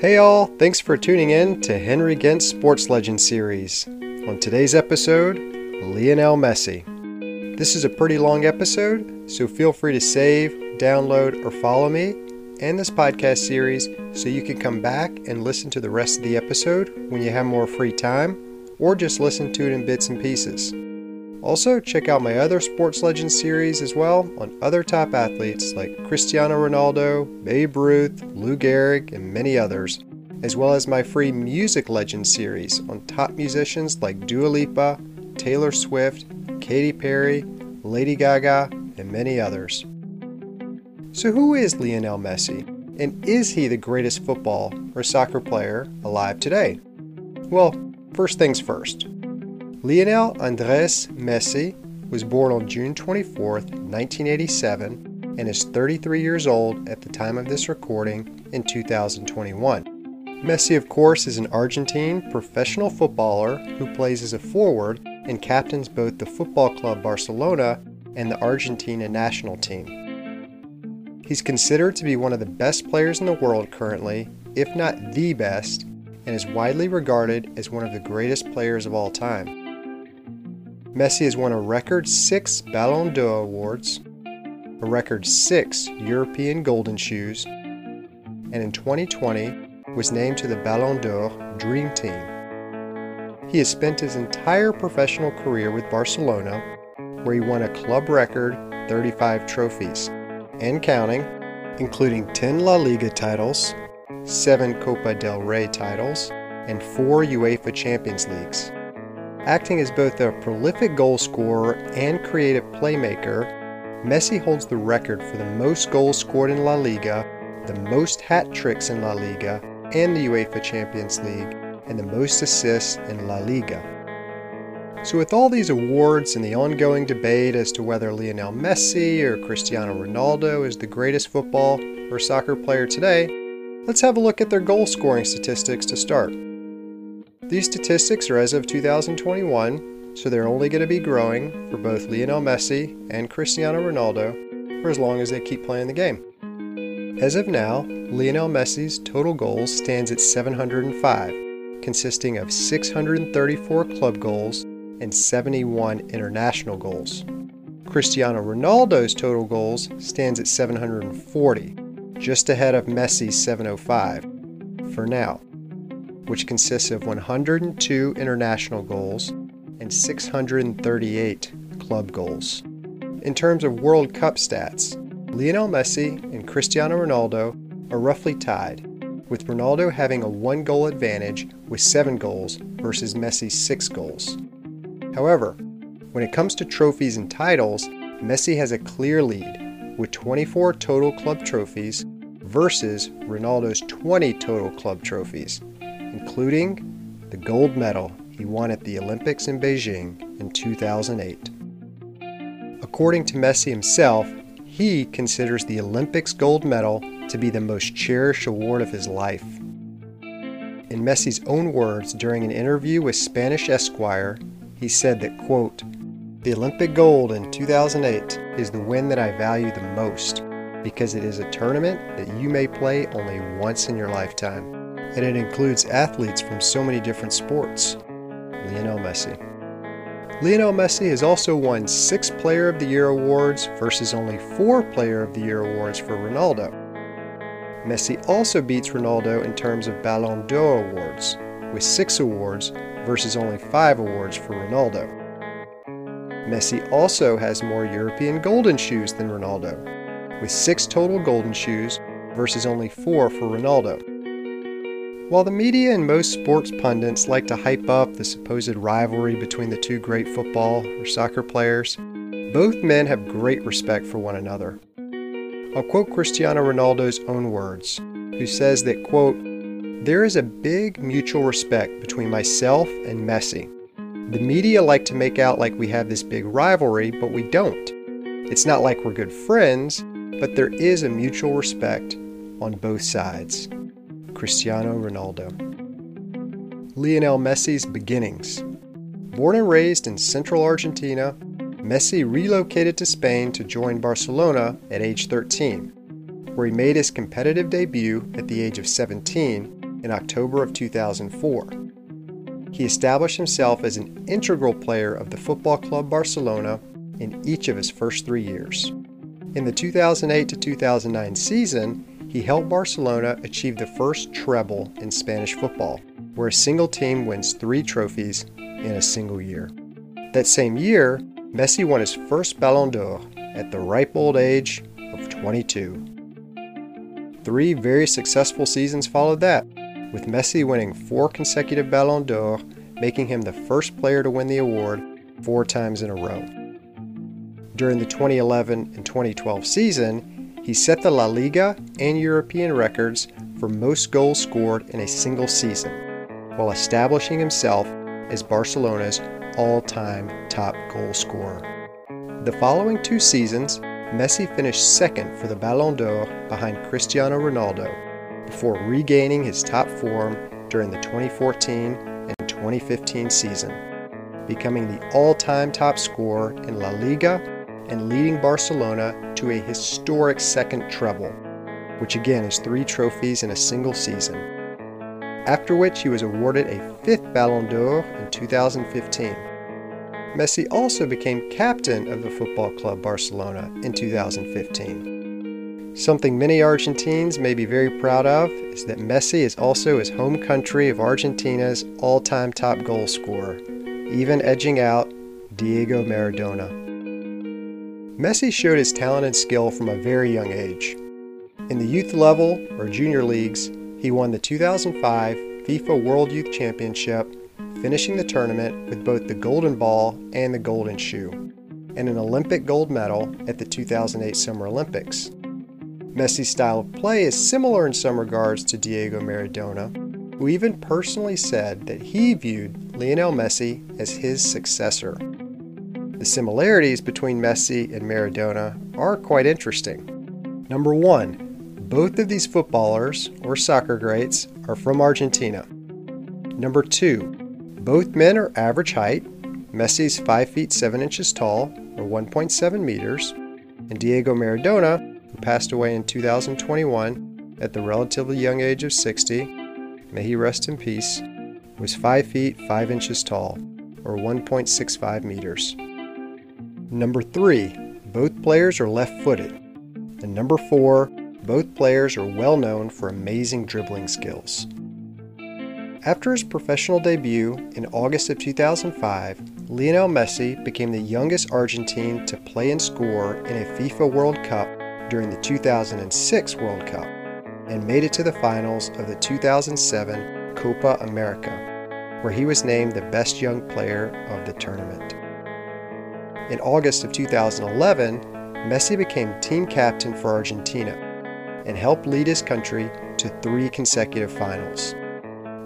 Hey all, thanks for tuning in to Henry Gent's Sports Legend series. On today's episode, Lionel Messi. This is a pretty long episode, so feel free to save, download, or follow me and this podcast series so you can come back and listen to the rest of the episode when you have more free time, or just listen to it in bits and pieces. Also, check out my other Sports Legends series as well on other top athletes like Cristiano Ronaldo, Babe Ruth, Lou Gehrig, and many others, as well as my free Music Legends series on top musicians like Dua Lipa, Taylor Swift, Katy Perry, Lady Gaga, and many others. So, who is Lionel Messi? And is he the greatest football or soccer player alive today? Well, first things first. Lionel Andres Messi was born on June 24, 1987, and is 33 years old at the time of this recording in 2021. Messi, of course, is an Argentine professional footballer who plays as a forward and captains both the Football Club Barcelona and the Argentina national team. He's considered to be one of the best players in the world currently, if not the best, and is widely regarded as one of the greatest players of all time. Messi has won a record six Ballon d'Or awards, a record six European Golden Shoes, and in 2020 was named to the Ballon d'Or Dream Team. He has spent his entire professional career with Barcelona, where he won a club record 35 trophies, and counting, including 10 La Liga titles, 7 Copa del Rey titles, and 4 UEFA Champions Leagues. Acting as both a prolific goal scorer and creative playmaker, Messi holds the record for the most goals scored in La Liga, the most hat tricks in La Liga and the UEFA Champions League, and the most assists in La Liga. So, with all these awards and the ongoing debate as to whether Lionel Messi or Cristiano Ronaldo is the greatest football or soccer player today, let's have a look at their goal scoring statistics to start. These statistics are as of 2021, so they're only going to be growing for both Lionel Messi and Cristiano Ronaldo for as long as they keep playing the game. As of now, Lionel Messi's total goals stands at 705, consisting of 634 club goals and 71 international goals. Cristiano Ronaldo's total goals stands at 740, just ahead of Messi's 705 for now which consists of 102 international goals and 638 club goals. In terms of World Cup stats, Lionel Messi and Cristiano Ronaldo are roughly tied, with Ronaldo having a one goal advantage with seven goals versus Messi's six goals. However, when it comes to trophies and titles, Messi has a clear lead with 24 total club trophies versus Ronaldo's 20 total club trophies including the gold medal he won at the Olympics in Beijing in 2008. According to Messi himself, he considers the Olympics gold medal to be the most cherished award of his life. In Messi's own words during an interview with Spanish Esquire, he said that, quote, the Olympic gold in 2008 is the win that I value the most because it is a tournament that you may play only once in your lifetime and it includes athletes from so many different sports. Lionel Messi. Lionel Messi has also won six Player of the Year awards versus only four Player of the Year awards for Ronaldo. Messi also beats Ronaldo in terms of Ballon d'Or awards, with six awards versus only five awards for Ronaldo. Messi also has more European golden shoes than Ronaldo, with six total golden shoes versus only four for Ronaldo. While the media and most sports pundits like to hype up the supposed rivalry between the two great football or soccer players, both men have great respect for one another. I'll quote Cristiano Ronaldo's own words, who says that, quote, there is a big mutual respect between myself and Messi. The media like to make out like we have this big rivalry, but we don't. It's not like we're good friends, but there is a mutual respect on both sides. Cristiano Ronaldo. Lionel Messi's beginnings. Born and raised in central Argentina, Messi relocated to Spain to join Barcelona at age 13, where he made his competitive debut at the age of 17 in October of 2004. He established himself as an integral player of the Football Club Barcelona in each of his first three years. In the 2008 to 2009 season, he helped Barcelona achieve the first treble in Spanish football, where a single team wins three trophies in a single year. That same year, Messi won his first Ballon d'Or at the ripe old age of 22. Three very successful seasons followed that, with Messi winning four consecutive Ballon d'Or, making him the first player to win the award four times in a row. During the 2011 and 2012 season, he set the La Liga and European records for most goals scored in a single season, while establishing himself as Barcelona's all time top goal scorer. The following two seasons, Messi finished second for the Ballon d'Or behind Cristiano Ronaldo before regaining his top form during the 2014 and 2015 season, becoming the all time top scorer in La Liga and leading Barcelona to a historic second treble, which again is three trophies in a single season. After which he was awarded a fifth Ballon d'Or in 2015. Messi also became captain of the Football Club Barcelona in 2015. Something many Argentines may be very proud of is that Messi is also his home country of Argentina's all time top goal scorer, even edging out Diego Maradona. Messi showed his talent and skill from a very young age. In the youth level, or junior leagues, he won the 2005 FIFA World Youth Championship, finishing the tournament with both the Golden Ball and the Golden Shoe, and an Olympic gold medal at the 2008 Summer Olympics. Messi's style of play is similar in some regards to Diego Maradona, who even personally said that he viewed Lionel Messi as his successor. The similarities between Messi and Maradona are quite interesting. Number one, both of these footballers, or soccer greats, are from Argentina. Number two, both men are average height. Messi's 5 feet 7 inches tall, or 1.7 meters, and Diego Maradona, who passed away in 2021 at the relatively young age of 60, may he rest in peace, was 5 feet 5 inches tall, or 1.65 meters. Number three, both players are left footed. And number four, both players are well known for amazing dribbling skills. After his professional debut in August of 2005, Lionel Messi became the youngest Argentine to play and score in a FIFA World Cup during the 2006 World Cup and made it to the finals of the 2007 Copa America, where he was named the best young player of the tournament. In August of 2011, Messi became team captain for Argentina and helped lead his country to three consecutive finals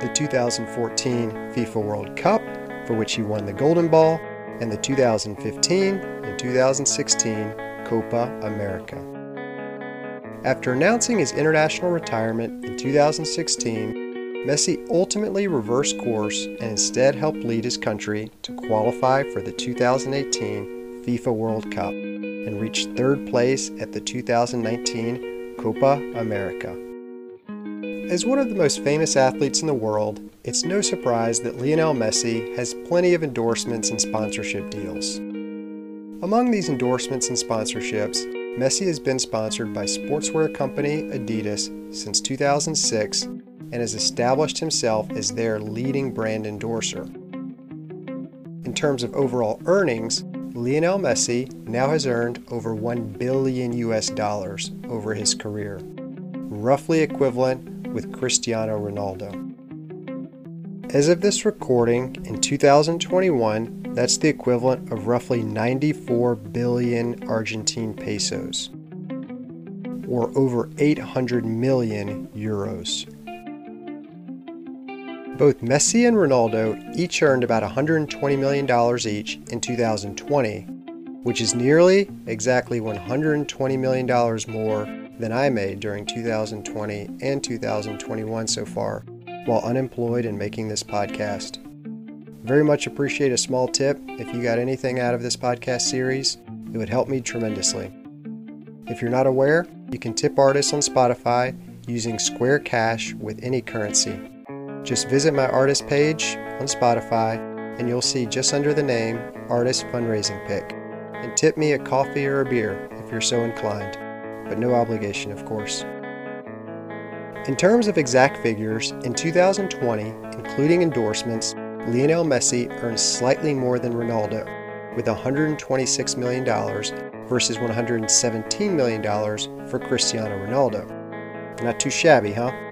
the 2014 FIFA World Cup, for which he won the Golden Ball, and the 2015 and 2016 Copa America. After announcing his international retirement in 2016, Messi ultimately reversed course and instead helped lead his country to qualify for the 2018 FIFA World Cup and reached third place at the 2019 Copa America. As one of the most famous athletes in the world, it's no surprise that Lionel Messi has plenty of endorsements and sponsorship deals. Among these endorsements and sponsorships, Messi has been sponsored by sportswear company Adidas since 2006 and has established himself as their leading brand endorser. In terms of overall earnings, Lionel Messi now has earned over 1 billion US dollars over his career, roughly equivalent with Cristiano Ronaldo. As of this recording in 2021, that's the equivalent of roughly 94 billion Argentine pesos, or over 800 million euros. Both Messi and Ronaldo each earned about $120 million each in 2020, which is nearly exactly $120 million more than I made during 2020 and 2021 so far while unemployed and making this podcast. Very much appreciate a small tip. If you got anything out of this podcast series, it would help me tremendously. If you're not aware, you can tip artists on Spotify using Square Cash with any currency. Just visit my artist page on Spotify and you'll see just under the name Artist Fundraising Pick. And tip me a coffee or a beer if you're so inclined, but no obligation, of course. In terms of exact figures, in 2020, including endorsements, Lionel Messi earned slightly more than Ronaldo, with $126 million versus $117 million for Cristiano Ronaldo. Not too shabby, huh?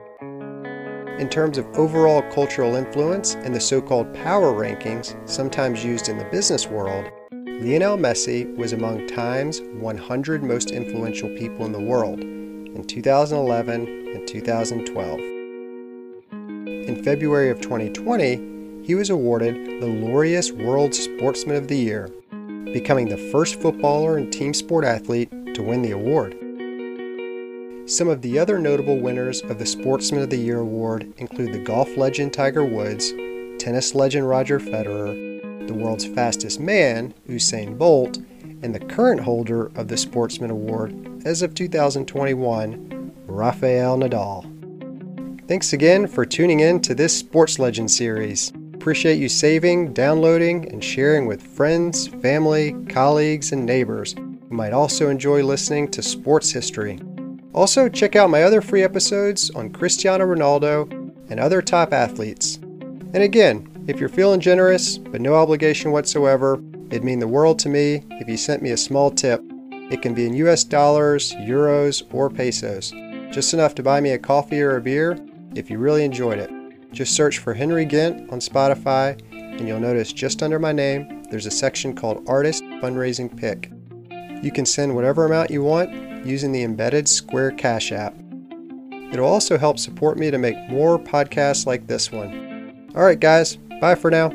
In terms of overall cultural influence and the so called power rankings, sometimes used in the business world, Lionel Messi was among Time's 100 most influential people in the world in 2011 and 2012. In February of 2020, he was awarded the Laureus World Sportsman of the Year, becoming the first footballer and team sport athlete to win the award. Some of the other notable winners of the Sportsman of the Year award include the golf legend Tiger Woods, tennis legend Roger Federer, the world's fastest man, Usain Bolt, and the current holder of the Sportsman Award as of 2021, Rafael Nadal. Thanks again for tuning in to this Sports Legend series. Appreciate you saving, downloading, and sharing with friends, family, colleagues, and neighbors who might also enjoy listening to sports history. Also, check out my other free episodes on Cristiano Ronaldo and other top athletes. And again, if you're feeling generous, but no obligation whatsoever, it'd mean the world to me if you sent me a small tip. It can be in US dollars, euros, or pesos. Just enough to buy me a coffee or a beer if you really enjoyed it. Just search for Henry Gent on Spotify, and you'll notice just under my name there's a section called Artist Fundraising Pick. You can send whatever amount you want using the embedded Square Cash app. It'll also help support me to make more podcasts like this one. All right, guys, bye for now.